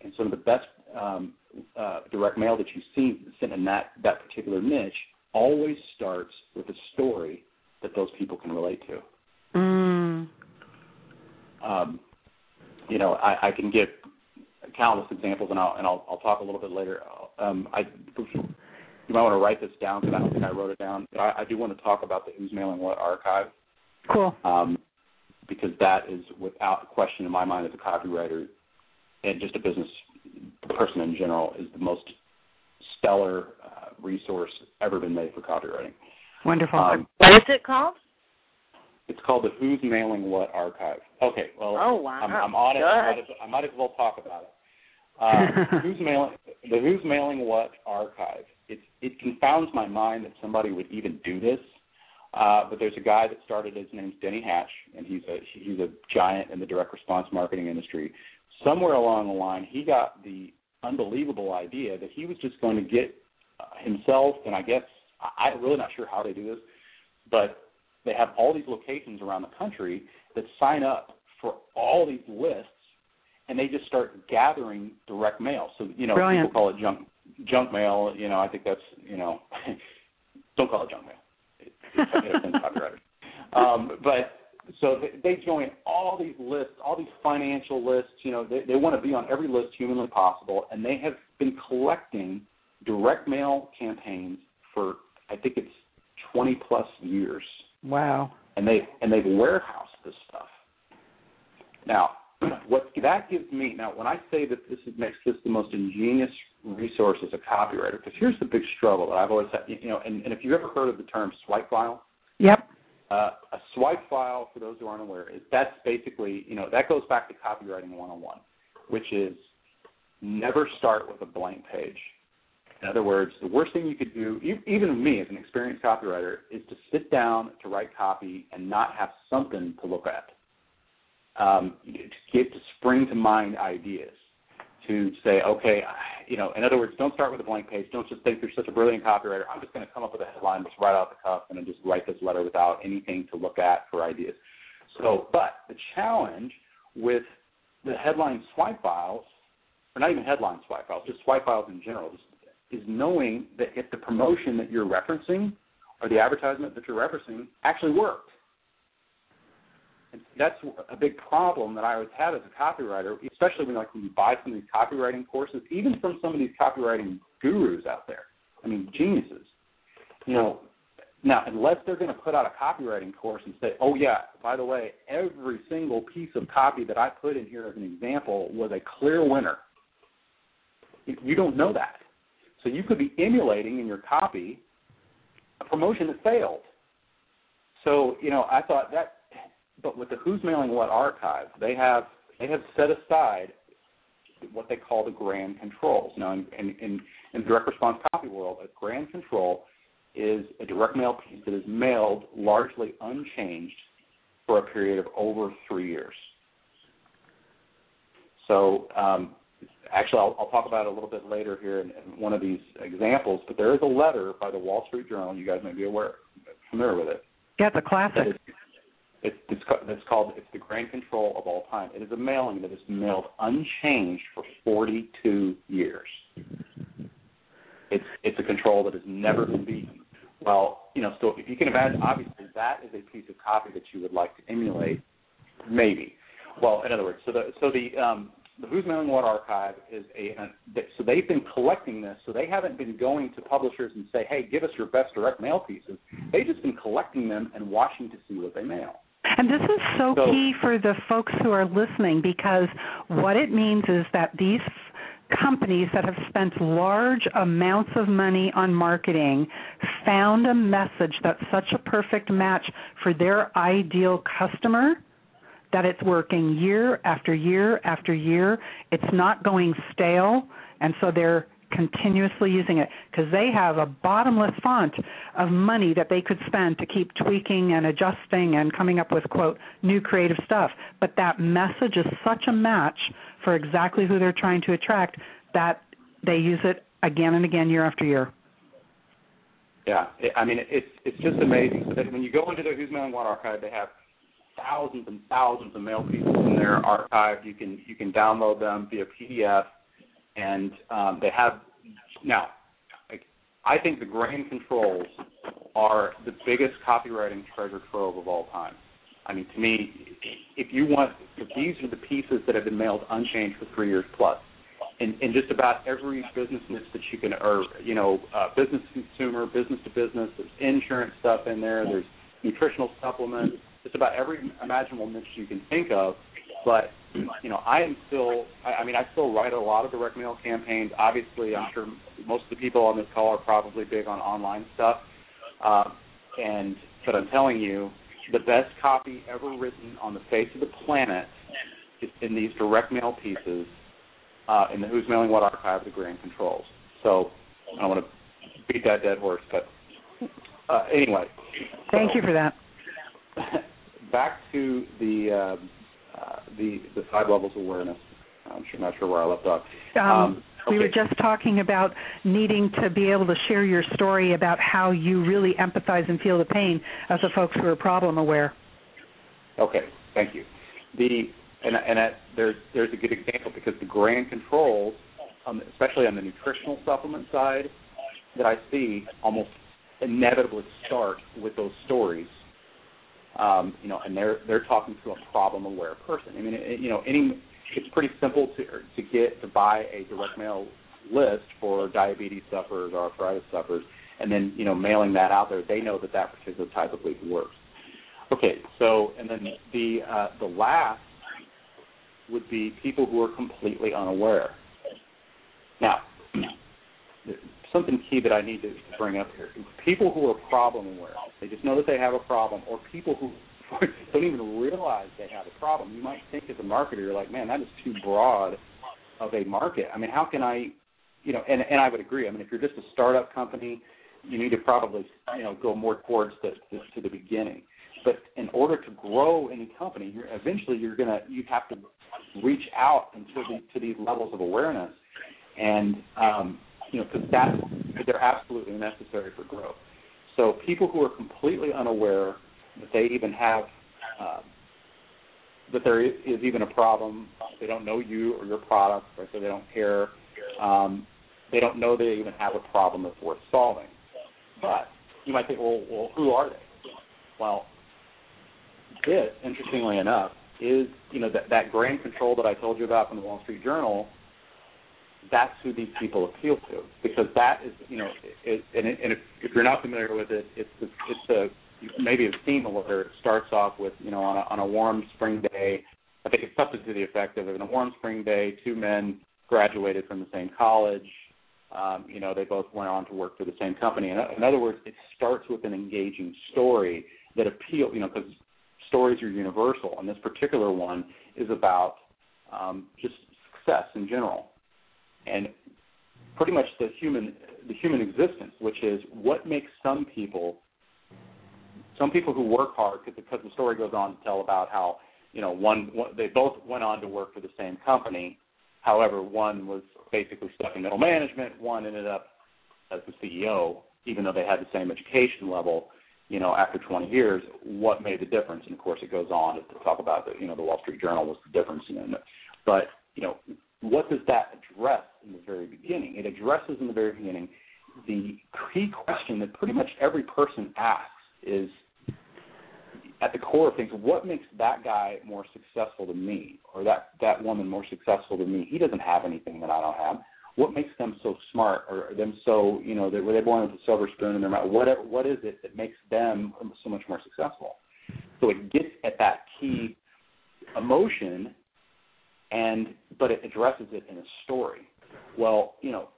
And some of the best um, uh, direct mail that you see sent in that, that particular niche always starts with a story that those people can relate to. Mm. Um, you know, I, I can give countless examples, and I'll and I'll, I'll talk a little bit later. Um, I you might want to write this down because I don't think I wrote it down. But I, I do want to talk about the Who's Mailing What archive. Cool. Um, because that is without question in my mind as a copywriter and just a business person in general is the most stellar uh, resource ever been made for copywriting. Wonderful. Um, What is it called? it's called the Who's Mailing What archive. Okay, well, Oh, wow. I'm, I'm on it. Good. I might, as, I might as well talk about it. Uh, who's mailing the Who's Mailing What archive? It it confounds my mind that somebody would even do this. Uh, but there's a guy that started. His name's Denny Hatch, and he's a he's a giant in the direct response marketing industry. Somewhere along the line, he got the unbelievable idea that he was just going to get uh, himself, and I guess I, I'm really not sure how they do this, but they have all these locations around the country that sign up for all these lists, and they just start gathering direct mail. So you know, Brilliant. people call it junk junk mail. You know, I think that's you know, don't call it junk mail. It, it, it offends. Um, but so they, they join all these lists, all these financial lists. You know, they, they want to be on every list humanly possible, and they have been collecting direct mail campaigns for I think it's 20 plus years Wow. and they and they've warehoused this stuff. Now, what that gives me now, when I say that this makes this the most ingenious resource as a copywriter, because here's the big struggle that I've always had, you know, and, and if you've ever heard of the term swipe file, Yep. Uh, a swipe file, for those who aren't aware, is that's basically, you know, that goes back to copywriting 101, which is never start with a blank page. In other words, the worst thing you could do, even me as an experienced copywriter, is to sit down to write copy and not have something to look at. Um, to get to spring to mind ideas, to say, okay, you know, in other words, don't start with a blank page. Don't just think you're such a brilliant copywriter. I'm just going to come up with a headline just right off the cuff and then just write this letter without anything to look at for ideas. So, but the challenge with the headline swipe files, or not even headline swipe files, just swipe files in general, is, knowing that if the promotion that you're referencing or the advertisement that you're referencing actually worked. And that's a big problem that I always have as a copywriter, especially when like when you buy some of these copywriting courses, even from some of these copywriting gurus out there. I mean, geniuses. You know, now unless they're going to put out a copywriting course and say, "Oh yeah, by the way, every single piece of copy that I put in here as an example was a clear winner," you don't know that. So you could be emulating in your copy a promotion that failed. So you know, I thought that but with the Who's Mailing What archive, they have they have set aside what they call the grand controls. Now, in, in, in, in the direct response copy world, a grand control is a direct mail piece that is mailed largely unchanged for a period of over three years. So, um, actually, I'll, I'll talk about it a little bit later here in, in one of these examples. But there is a letter by the Wall Street Journal. You guys may be aware, familiar with it. Yeah, it's a classic. That is, it's, it's, it's called it's the grand control of all time. It is a mailing that is mailed unchanged for 42 years. It's it's a control that has never been beaten. Well, you know, so if you can imagine, obviously that is a piece of copy that you would like to emulate, maybe. Well, in other words, so the so the um, the Who's Mailing What archive is a, a so they've been collecting this. So they haven't been going to publishers and say, hey, give us your best direct mail pieces. They've just been collecting them and watching to see what they mail. And this is so, So- key for the folks who are listening because what it means is that these companies that have spent large amounts of money on marketing found a message that's such a perfect match for their ideal customer that it's working year after year after year. It's not going stale, and so they're continuously using it because they have a bottomless font of money that they could spend to keep tweaking and adjusting and coming up with quote new creative stuff but that message is such a match for exactly who they're trying to attract that they use it again and again year after year Yeah, I mean it's it's just amazing. So when you go into their Who's Mailing What archive, they have thousands and thousands of mail pieces in their archive. You can you can download them via PDF, and um, they have now. I think the grand controls are the biggest copywriting treasure trove of all time. I mean, to me, if you want, if these are the pieces that have been mailed unchanged for three years plus, in just about every business niche that you can, or you know, uh, business consumer, business to business. There's insurance stuff in there. There's nutritional supplements. Just about every imaginable niche you can think of. But you know, I am still. I, I mean, I still write a lot of direct mail campaigns. Obviously, I'm sure most of the people on this call are probably big on online stuff. Uh, and but I'm telling you, the best copy ever written on the face of the planet is in these direct mail pieces uh, in the Who's Mailing What archive of the Grand Controls. So I don't want to beat that dead horse, but uh, anyway. Thank so, you for that. back to the uh, the the five levels of awareness. I'm sure, not sure where I left off. Um, um, okay. We were just talking about needing to be able to share your story about how you really empathize and feel the pain of the folks who are problem aware. Okay, thank you. The and and that, there's there's a good example because the grand controls, um, especially on the nutritional supplement side, that I see almost inevitably start with those stories. Um, you know, and they're they're talking to a problem aware person. I mean, it, you know, any it's pretty simple to to get to buy a direct mail list for diabetes sufferers or arthritis sufferers, and then you know mailing that out there. They know that that particular type of lead works. Okay, so and then the uh, the last would be people who are completely unaware. Now, something key that I need to bring up here: people who are problem aware, they just know that they have a problem, or people who don't even realize they have a problem. You might think as a marketer, you're like, man, that is too broad of a market. I mean, how can I, you know? And and I would agree. I mean, if you're just a startup company, you need to probably you know go more towards the, the to the beginning. But in order to grow any company, you're, eventually you're gonna you have to reach out into the, to these levels of awareness, and um, you know because that they're absolutely necessary for growth. So people who are completely unaware that they even have uh, that there is even a problem, they don't know you or your product, right? So they don't care. Um, they don't know they even have a problem that's worth solving. But you might think, well, well, who are they? Well, this, interestingly enough, is you know that that grand control that I told you about from the Wall Street Journal. That's who these people appeal to because that is you know it, and, it, and if, if you're not familiar with it, it's it's, it's a maybe have seen where it starts off with you know on a on a warm spring day. I think it's something to the effect of in a warm spring day, two men graduated from the same college. Um, you know, they both went on to work for the same company. In, in other words, it starts with an engaging story that appeal. You know, because stories are universal, and this particular one is about um, just success in general, and pretty much the human the human existence, which is what makes some people some people who work hard because the story goes on to tell about how you know one, one they both went on to work for the same company. However, one was basically stuck in middle management. One ended up as the CEO, even though they had the same education level you know, after 20 years, what made the difference? And of course, it goes on to talk about the, you know, the Wall Street Journal was the difference in it. But you know, what does that address in the very beginning? It addresses in the very beginning the key question that pretty much every person asks is at the core of things, what makes that guy more successful than me, or that that woman more successful than me? He doesn't have anything that I don't have what makes them so smart or them so you know that were they born with a silver spoon in their mouth what what is it that makes them so much more successful so it gets at that key emotion and but it addresses it in a story well you know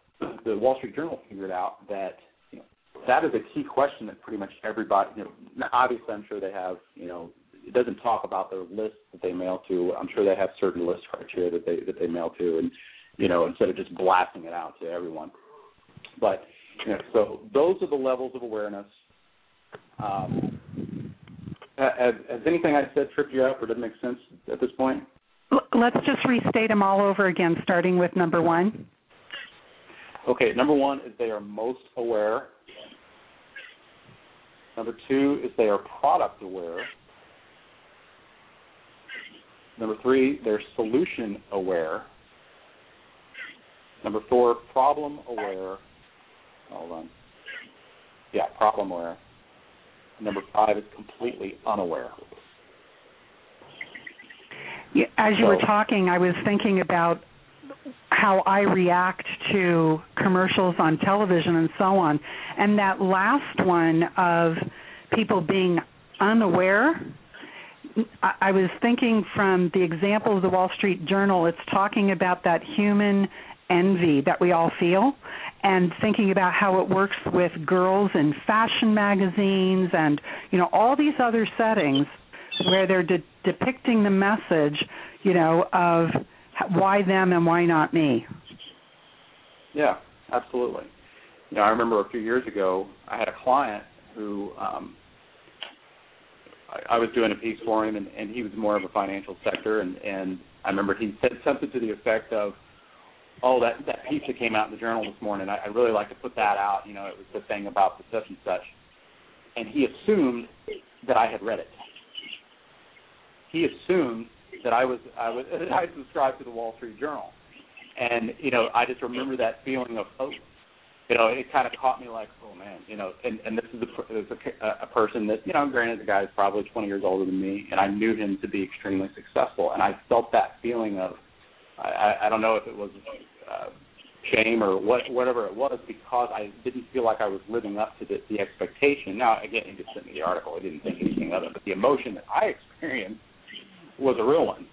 the wall street journal figured out that you know that is a key question that pretty much everybody you know obviously i'm sure they have you know it doesn't talk about the list that they mail to i'm sure they have certain list criteria that they that they mail to and you know, instead of just blasting it out to everyone. But you know, so those are the levels of awareness. Um, has, has anything I said tripped you up or didn't make sense at this point? Let's just restate them all over again, starting with number one. Okay, number one is they are most aware. Number two is they are product aware. Number three, they're solution aware. Number four, problem aware. Hold on. yeah, problem aware. Number five is completely unaware. As you were talking, I was thinking about how I react to commercials on television and so on. And that last one of people being unaware, I, I was thinking from the example of the Wall Street Journal, it's talking about that human envy that we all feel and thinking about how it works with girls in fashion magazines and you know all these other settings where they're de- depicting the message you know of why them and why not me yeah absolutely you know i remember a few years ago i had a client who um I, I was doing a piece for him and, and he was more of a financial sector and and i remember he said something to the effect of oh, that that piece that came out in the journal this morning, I, I'd really like to put that out. You know, it was the thing about the such and such. And he assumed that I had read it. He assumed that I was I was I subscribed to the Wall Street Journal, and you know I just remember that feeling of oh, you know it kind of caught me like oh man you know and and this is a this is a, a person that you know granted the guy is probably 20 years older than me, and I knew him to be extremely successful, and I felt that feeling of I, I don't know if it was uh, shame or what, whatever it was, because I didn't feel like I was living up to the, the expectation. Now, again, he just sent me the article. I didn't think anything of it, but the emotion that I experienced was a real one.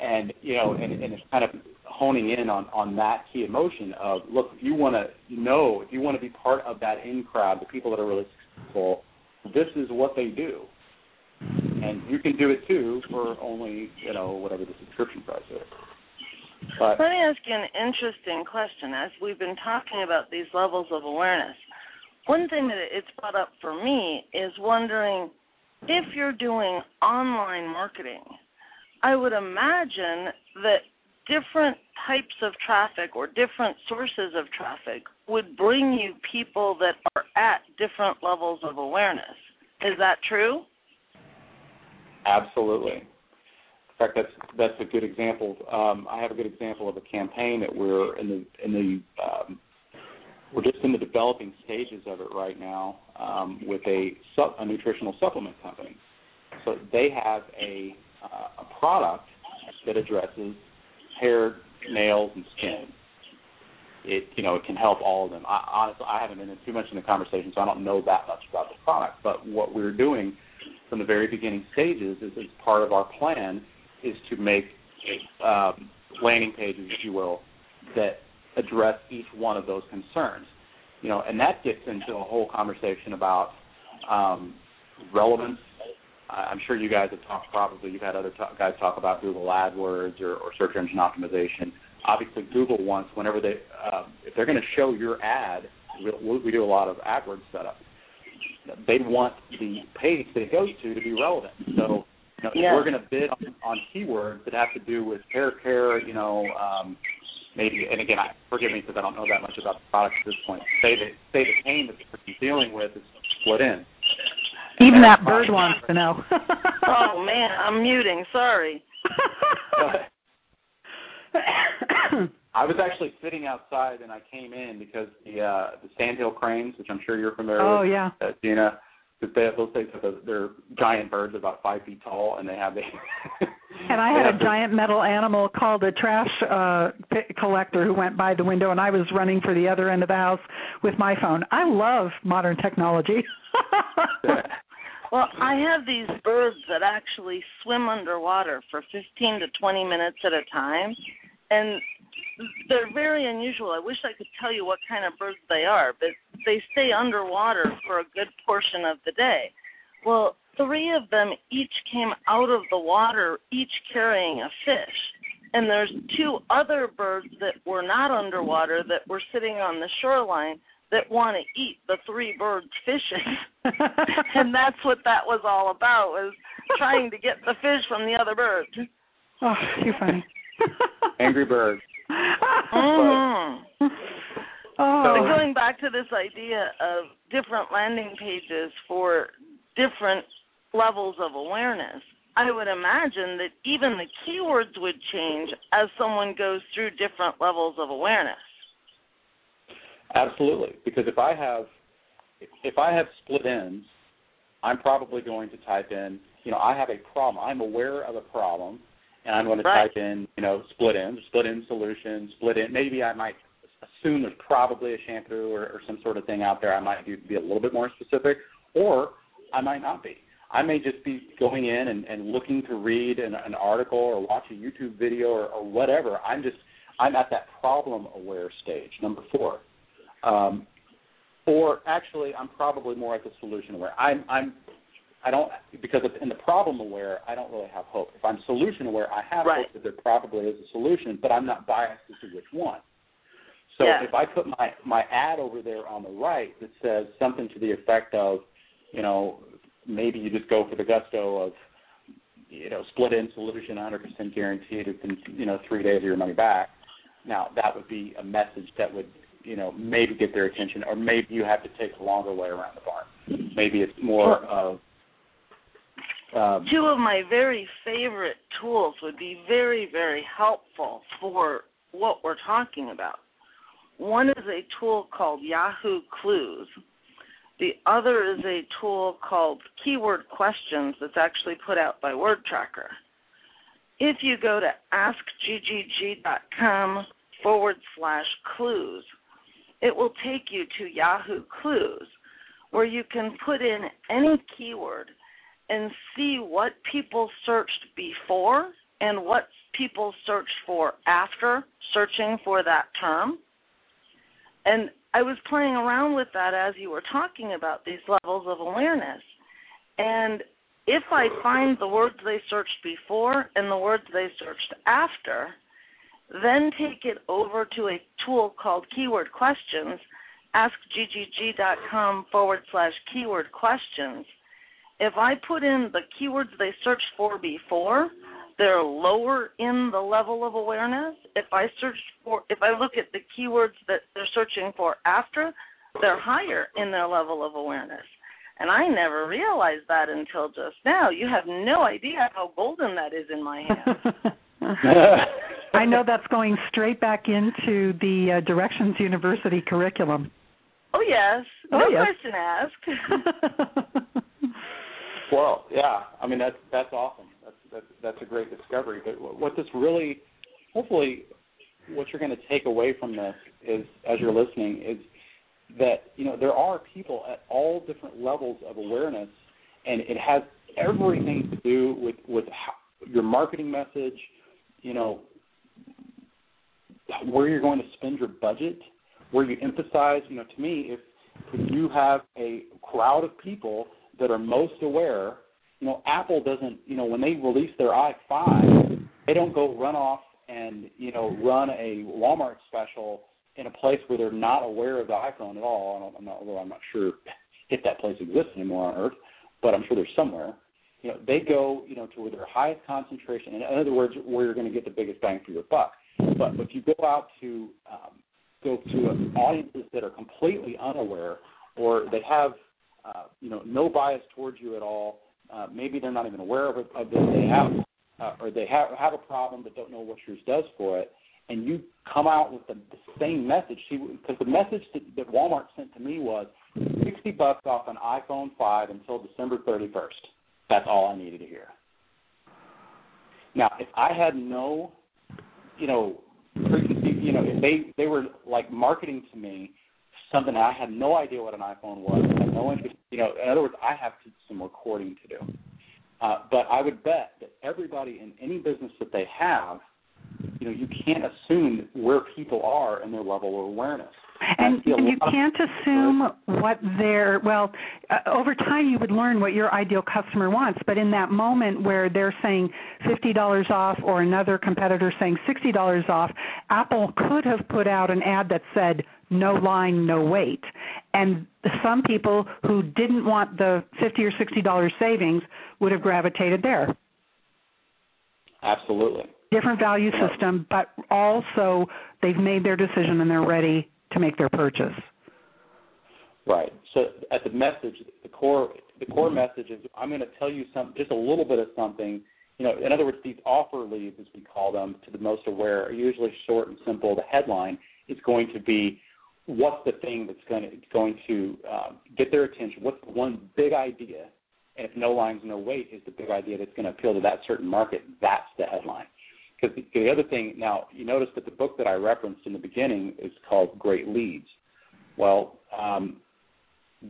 And you know, and, and it's kind of honing in on on that key emotion of look, if you want to know, if you want to be part of that in crowd, the people that are really successful, this is what they do and you can do it too for only you know whatever the subscription price is. But let me ask you an interesting question. As we've been talking about these levels of awareness, one thing that it's brought up for me is wondering if you're doing online marketing. I would imagine that different types of traffic or different sources of traffic would bring you people that are at different levels of awareness. Is that true? Absolutely. In fact, that's that's a good example. Um, I have a good example of a campaign that we're in the in the um, we're just in the developing stages of it right now um, with a a nutritional supplement company. So they have a uh, a product that addresses hair, nails, and skin. It you know it can help all of them. I, honestly, I haven't been in too much in the conversation, so I don't know that much about the product. But what we're doing from the very beginning stages is as part of our plan is to make um, landing pages, if you will, that address each one of those concerns. You know, and that gets into a whole conversation about um, relevance. I'm sure you guys have talked. Probably you've had other guys talk about Google AdWords or, or search engine optimization. Obviously, Google wants whenever they uh, if they're going to show your ad, we, we do a lot of AdWords setup. They want the page they go to to be relevant. So know, yeah. if we're going to bid on, on keywords that have to do with hair care, you know, um, maybe, and again, I, forgive me because I don't know that much about the product at this point. Say that say the pain that the dealing with is split in. Even that bird wants to know. oh man, I'm muting. Sorry. I was actually sitting outside and I came in because the uh the sandhill cranes, which I'm sure you're familiar oh, with, yeah. uh, Gina, because they those things are they're giant birds about five feet tall, and they have the. and I had a giant metal animal called a trash uh collector who went by the window, and I was running for the other end of the house with my phone. I love modern technology. well, I have these birds that actually swim underwater for 15 to 20 minutes at a time, and they're very unusual. I wish I could tell you what kind of birds they are, but they stay underwater for a good portion of the day. Well, three of them each came out of the water, each carrying a fish. And there's two other birds that were not underwater that were sitting on the shoreline that want to eat the three birds fishing. and that's what that was all about was trying to get the fish from the other birds. Oh, you're funny. Angry birds. mm-hmm. oh. So going back to this idea of different landing pages for different levels of awareness, I would imagine that even the keywords would change as someone goes through different levels of awareness. Absolutely, because if I have if I have split ends, I'm probably going to type in, you know, I have a problem. I'm aware of a problem, and I'm going to Right. type in, you know, split ends, split end solution, split end. Maybe I might assume there's probably a shampoo or, or some sort of thing out there. I might do, be a little bit more specific, or I might not be. I may just be going in and, and looking to read an, an article or watch a YouTube video or, or whatever. I'm just I'm at that problem aware stage. Number four, um, or actually, I'm probably more at the solution aware. I'm I'm I don't because in the problem aware, I don't really have hope. If I'm solution aware, I have Right. hope that there probably is a solution, but I'm not biased as to which one. So Yeah. if I put my my ad over there on the right that says something to the effect of, you know, maybe you just go for the gusto of, you know, split end solution, 100% guaranteed within you know three days of your money back. Now that would be a message that would you know maybe get their attention, or maybe you have to take a longer way around the barn. Maybe it's more of um, Two of my very favorite tools would be very, very helpful for what we're talking about. One is a tool called Yahoo Clues. The other is a tool called Keyword Questions that's actually put out by WordTracker. If you go to askggg.com forward slash clues, it will take you to Yahoo Clues where you can put in any keyword and see what people searched before and what people searched for after searching for that term. And I was playing around with that as you were talking about these levels of awareness. And if I find the words they searched before and the words they searched after, then take it over to a tool called Keyword Questions, askggg.com forward slash keyword questions. If I put in the keywords they searched for before, they're lower in the level of awareness. If I search for, if I look at the keywords that they're searching for after, they're higher in their level of awareness. And I never realized that until just now. You have no idea how golden that is in my hands. I know that's going straight back into the uh, Directions University curriculum. oh yes, Oh, no yes. question asked. Well, yeah. I mean, that's that's awesome. That's that's that's a great discovery. But what this really, hopefully, what you're going to take away from this is, as you're listening, is that you know there are people at all different levels of awareness, and it has everything to do with with how, your marketing message. You know, where you're going to spend your budget, where you emphasize. You know, to me, if if you have a crowd of people that are most aware, you know, Apple doesn't, you know, when they release their i5, they don't go run off and, you know, run a Walmart special in a place where they're not aware of the iPhone at all. I don't, I'm not, although I'm not sure if that place exists anymore on Earth, but I'm sure there's somewhere. You know, they go, you know, to where their highest concentration. In other words, where you're going to get the biggest bang for your buck. But if you go out to um, go to audiences that are completely unaware, or they have uh, you know no bias towards you at all. Uh, maybe they're not even aware of it. Of it. They have uh, or they have have a problem but don't know what yours does for it. And you come out with the, the same message. Because the message that, that Walmart sent to me was sixty bucks off an iPhone 5 until December 31st. That's all I needed to hear. Now, if I had no, you know, preconceived, you know, they they were like marketing to me something that I had no idea what an iPhone was, had no interest, you know, in other words, I have some recording to do. Uh, but I would bet that everybody in any business that they have, you know, you can't assume where people are in their level of awareness. And you can't assume what their well uh, over time you would learn what your ideal customer wants but in that moment where they're saying $50 off or another competitor saying $60 off Apple could have put out an ad that said no line no wait. And some people who didn't want the 50 or 60 dollars savings would have gravitated there. Absolutely. different value system but also they've made their decision and they're ready to make their purchase Right. So at the message, the core the core message is I'm going to tell you some just a little bit of something. You know, in other words, these offer leads, as we call them, to the most aware, are usually short and simple. The headline is going to be what's the thing that's going to going to uh, get their attention? What's the one big idea? And if no lines, no wait is the big idea that's going to appeal to that certain market, that's the headline. The, the other thing, now you notice that the book that I referenced in the beginning is called Great Leads. Well, um,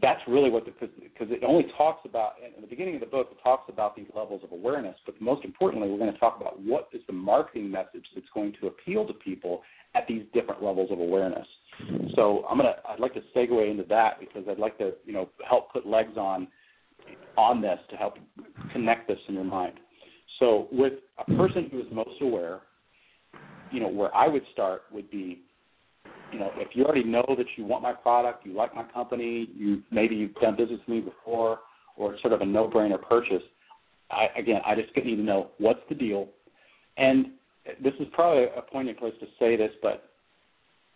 that's really what the because it only talks about in the beginning of the book it talks about these levels of awareness but most importantly we're going to talk about what is the marketing message that's going to appeal to people at these different levels of awareness so i'm to i'd like to segue into that because i'd like to you know help put legs on on this to help connect this in your mind so with a person who is most aware you know where i would start would be you know, if you already know that you want my product, you like my company, you maybe you've done business with me before, or it's sort of a no-brainer purchase. I, again, I just need to know what's the deal, and this is probably a poignant place to say this, but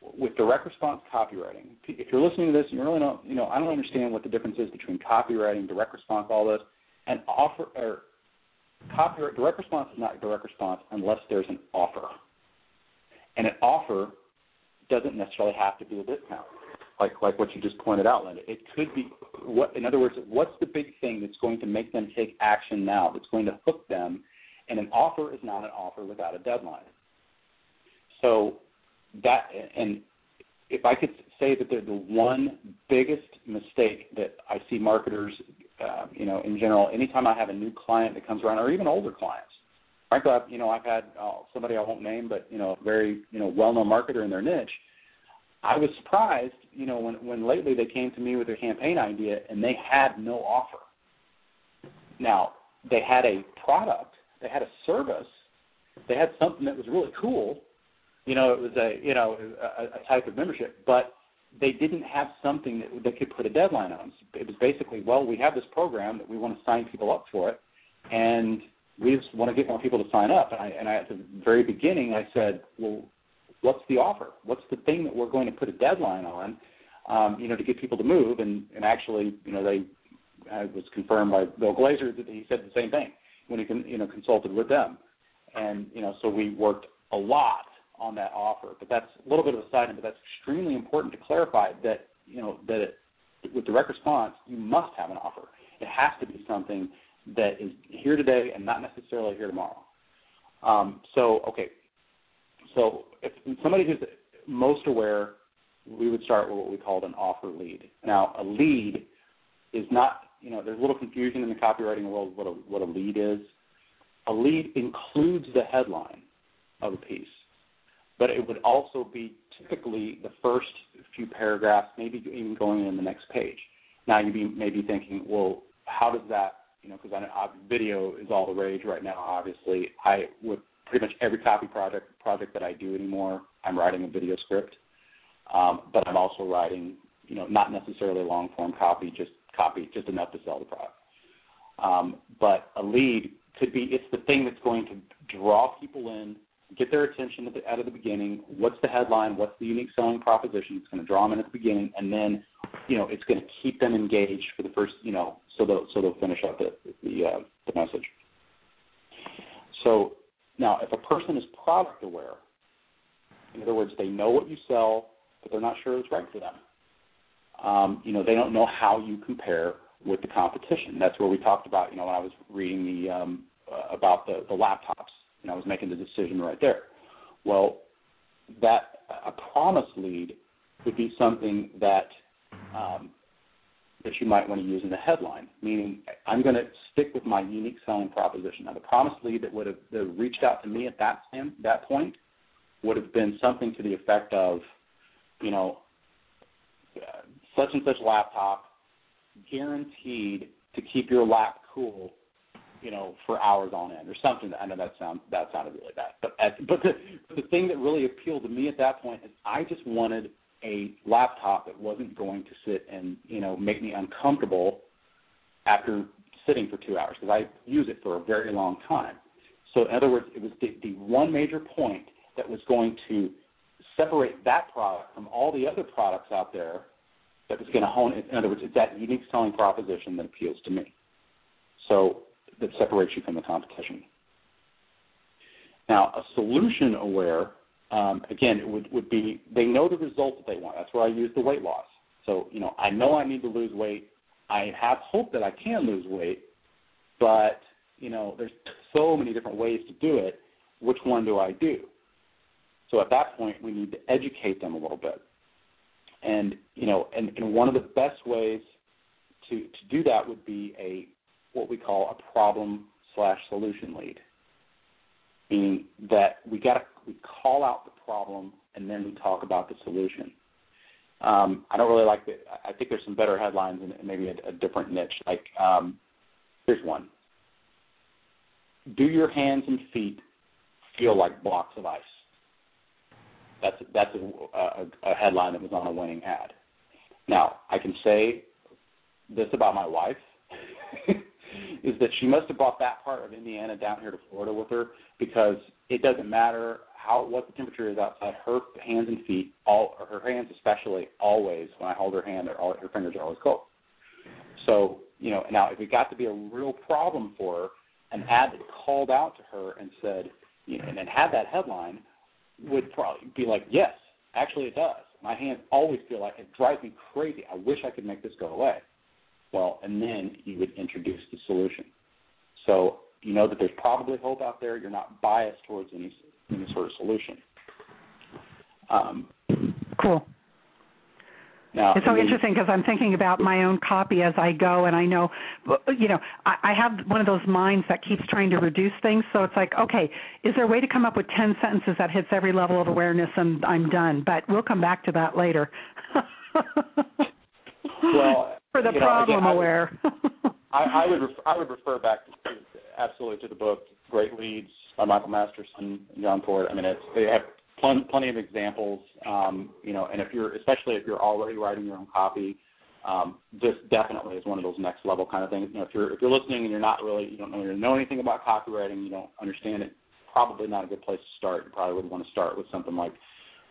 with direct response copywriting, if you're listening to this and you really don't, you know, I don't understand what the difference is between copywriting, direct response, all this, and offer or copyright direct response is not direct response unless there's an offer, and an offer doesn't necessarily have to be a discount, like like what you just pointed out, Linda. It could be what, in other words, what's the big thing that's going to make them take action now? That's going to hook them, and an offer is not an offer without a deadline. So that and if I could say that they're the one biggest mistake that I see marketers, uh, you know, in general, anytime I have a new client that comes around, or even older clients, frankly, I've, you know, I've had uh, somebody I won't name, but you know, a very you know well-known marketer in their niche. I was surprised, you know, when when lately they came to me with a campaign idea and they had no offer. Now they had a product, they had a service, they had something that was really cool. You know, it was a you know a, a type of membership, but they didn't have something that they could put a deadline on. It was basically, well, we have this program that we want to sign people up for it, and we just want to get more people to sign up. And I, and I, at the very beginning, I said, well, what's the offer? What's the thing that we're going to put a deadline on, um, you know, to get people to move? And, and actually, you know, they uh, was confirmed by Bill Glazer that he said the same thing when he, con, you know, consulted with them. And, you know, so we worked a lot on that offer. But that's a little bit of a side note, but that's extremely important to clarify that, you know, that it, with direct response, you must have an offer. It has to be something that is here today and not necessarily here tomorrow. Um, so, okay, so if somebody who's most aware, we would start with what we called an offer lead. Now, a lead is not, you know, there's a little confusion in the copywriting world what a, what a lead is. A lead includes the headline of a piece, but it would also be typically the first few paragraphs, maybe even going in the next page. Now, you may be maybe thinking, well, how does that you know, because I, I, video is all the rage right now. Obviously, I with pretty much every copy project project that I do anymore, I'm writing a video script, um, but I'm also writing, you know, not necessarily long form copy, just copy, just enough to sell the product. Um, but a lead could be it's the thing that's going to draw people in, get their attention at the, out of the beginning. What's the headline? What's the unique selling proposition? It's going to draw them in at the beginning, and then, you know, it's going to keep them engaged for the first, you know, so they'll so they'll finish up the the, uh, the message. So now, if a person is product aware, in other words, they know what you sell, but they're not sure it's right for them. Um, you know, they don't know how you compare with the competition. That's where we talked about. You know, when I was reading the um, uh, about the the laptops, and I was making the decision right there. Well, that a promise lead would be something that um, that you might want to use in the headline, meaning I'm going to stick with my unique selling proposition. Now, the promise lead that would have that reached out to me at that time, that point would have been something to the effect of, you know, uh, such and such laptop, guaranteed to keep your lap cool, you know, for hours on end, or something. I know that sounds that sounded really bad, but but the, the thing that really appealed to me at that point is I just wanted a laptop that wasn't going to sit and you know make me uncomfortable after sitting for two hours because I use it for a very long time. So in other words, it was the, the one major point that was going to separate that product from all the other products out there that was going to hone. In other words, it's that unique selling proposition that appeals to me. So that separates you from the competition. Now, a solution aware um, again, it would, would be they know the result that they want. That's where I use the weight loss. So, you know, I know I need to lose weight. I have hope that I can lose weight, but, you know, there's so many different ways to do it. Which one do I do? So at that point, we need to educate them a little bit. And, you know, and, and one of the best ways to, to do that would be a what we call a problem slash solution lead meaning that we got we call out the problem and then we talk about the solution. Um, I don't really like it. I think there's some better headlines and maybe a, a different niche. Like um, here's one: Do your hands and feet feel like blocks of ice? That's that's a, a, a headline that was on a winning ad. Now I can say this about my wife. is that she must have brought that part of Indiana down here to Florida with her because it doesn't matter how what the temperature is outside. Her hands and feet, all or her hands especially, always when I hold her hand, all, her fingers are always cold. So you know, now if it got to be a real problem for her, an ad that called out to her and said, you know, and, and had that headline would probably be like, yes, actually it does. My hands always feel like it drives me crazy. I wish I could make this go away. Well, and then you would introduce the solution. So you know that there's probably hope out there. You're not biased towards any any sort of solution. Um, cool. Now, it's so interesting because I'm thinking about my own copy as I go, and I know, you know, I, I have one of those minds that keeps trying to reduce things. So it's like, okay, is there a way to come up with 10 sentences that hits every level of awareness, and I'm done? But we'll come back to that later. well, for the you know, problem again, aware. I, I would refer, I would refer back to, absolutely to the book Great Leads by Michael Masterson and John Forde. I mean, it's, they have plenty, plenty of examples. Um, you know, and if you're especially if you're already writing your own copy, um, this definitely is one of those next level kind of things. You know, if you're if you're listening and you're not really you don't know you know anything about copywriting, you don't understand it, probably not a good place to start. You probably would want to start with something like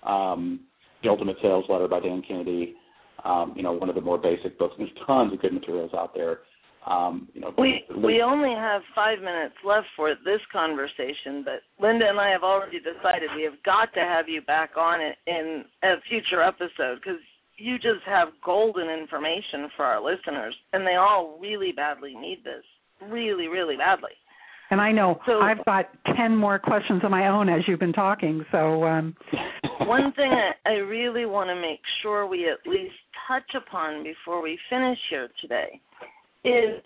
um, The Ultimate Sales Letter by Dan Kennedy um, you know, one of the more basic books. There's tons of good materials out there. Um, you know, we we only have five minutes left for this conversation, but Linda and I have already decided we have got to have you back on it in a future episode because you just have golden information for our listeners, and they all really badly need this, really, really badly. And I know so, I've got ten more questions of my own as you've been talking. So um. one thing I, I really want to make sure we at least touch upon before we finish here today is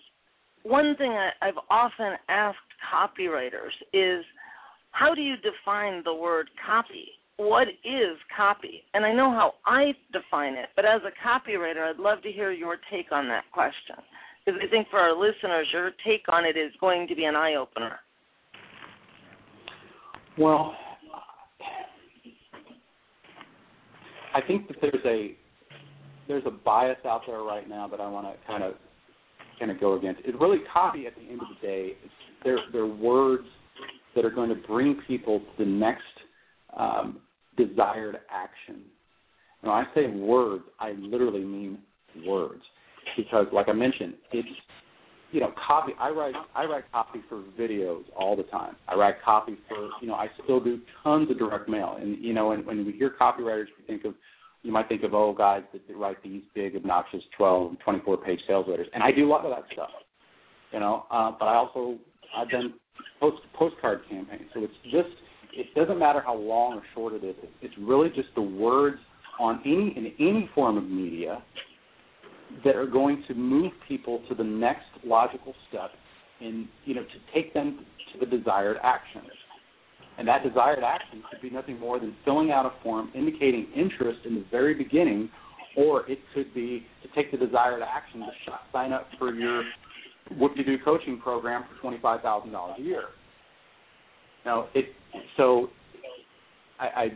one thing I, I've often asked copywriters is how do you define the word copy? What is copy? And I know how I define it, but as a copywriter, I'd love to hear your take on that question because I think for our listeners, your take on it is going to be an eye opener. Well, I think that there's a there's a bias out there right now that I want to kind of kind of go against. It really copy at the end of the day. They're they're words that are going to bring people to the next um, desired action. When I say words, I literally mean words because, like I mentioned, it's you know copy. I write I write copy for videos all the time. I write copy for you know I still do tons of direct mail, and you know when, when we hear copywriters, we think of you might think of old guys that, that write these big, obnoxious 12 and 24 page sales letters, and I do a lot of that stuff. You know, uh, but I also I've done post postcard campaigns, so it's just it doesn't matter how long or short it is. It's really just the words on any in any form of media that are going to move people to the next logical step and you know to take them to the desired action. And that desired action could be nothing more than filling out a form indicating interest in the very beginning, or it could be to take the desired action to sign up for your what you do coaching program for twenty five thousand dollars a year. Now it so I, I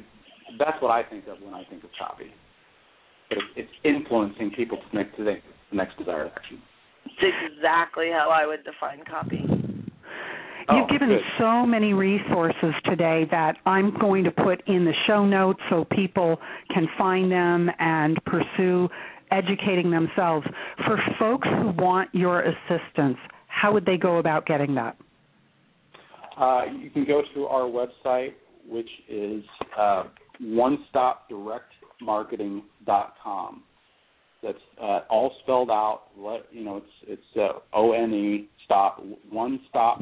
that's what I think of when I think of copy but it's influencing people to make to the next desired action. It's exactly how I would define copy. You've oh, given good. so many resources today that I'm going to put in the show notes so people can find them and pursue educating themselves. For folks who want your assistance, how would they go about getting that? Uh, you can go to our website, which is uh, onestopdirectmarketing.com. That's uh, all spelled out. Let, you know, it's it's uh, O N E stop one stop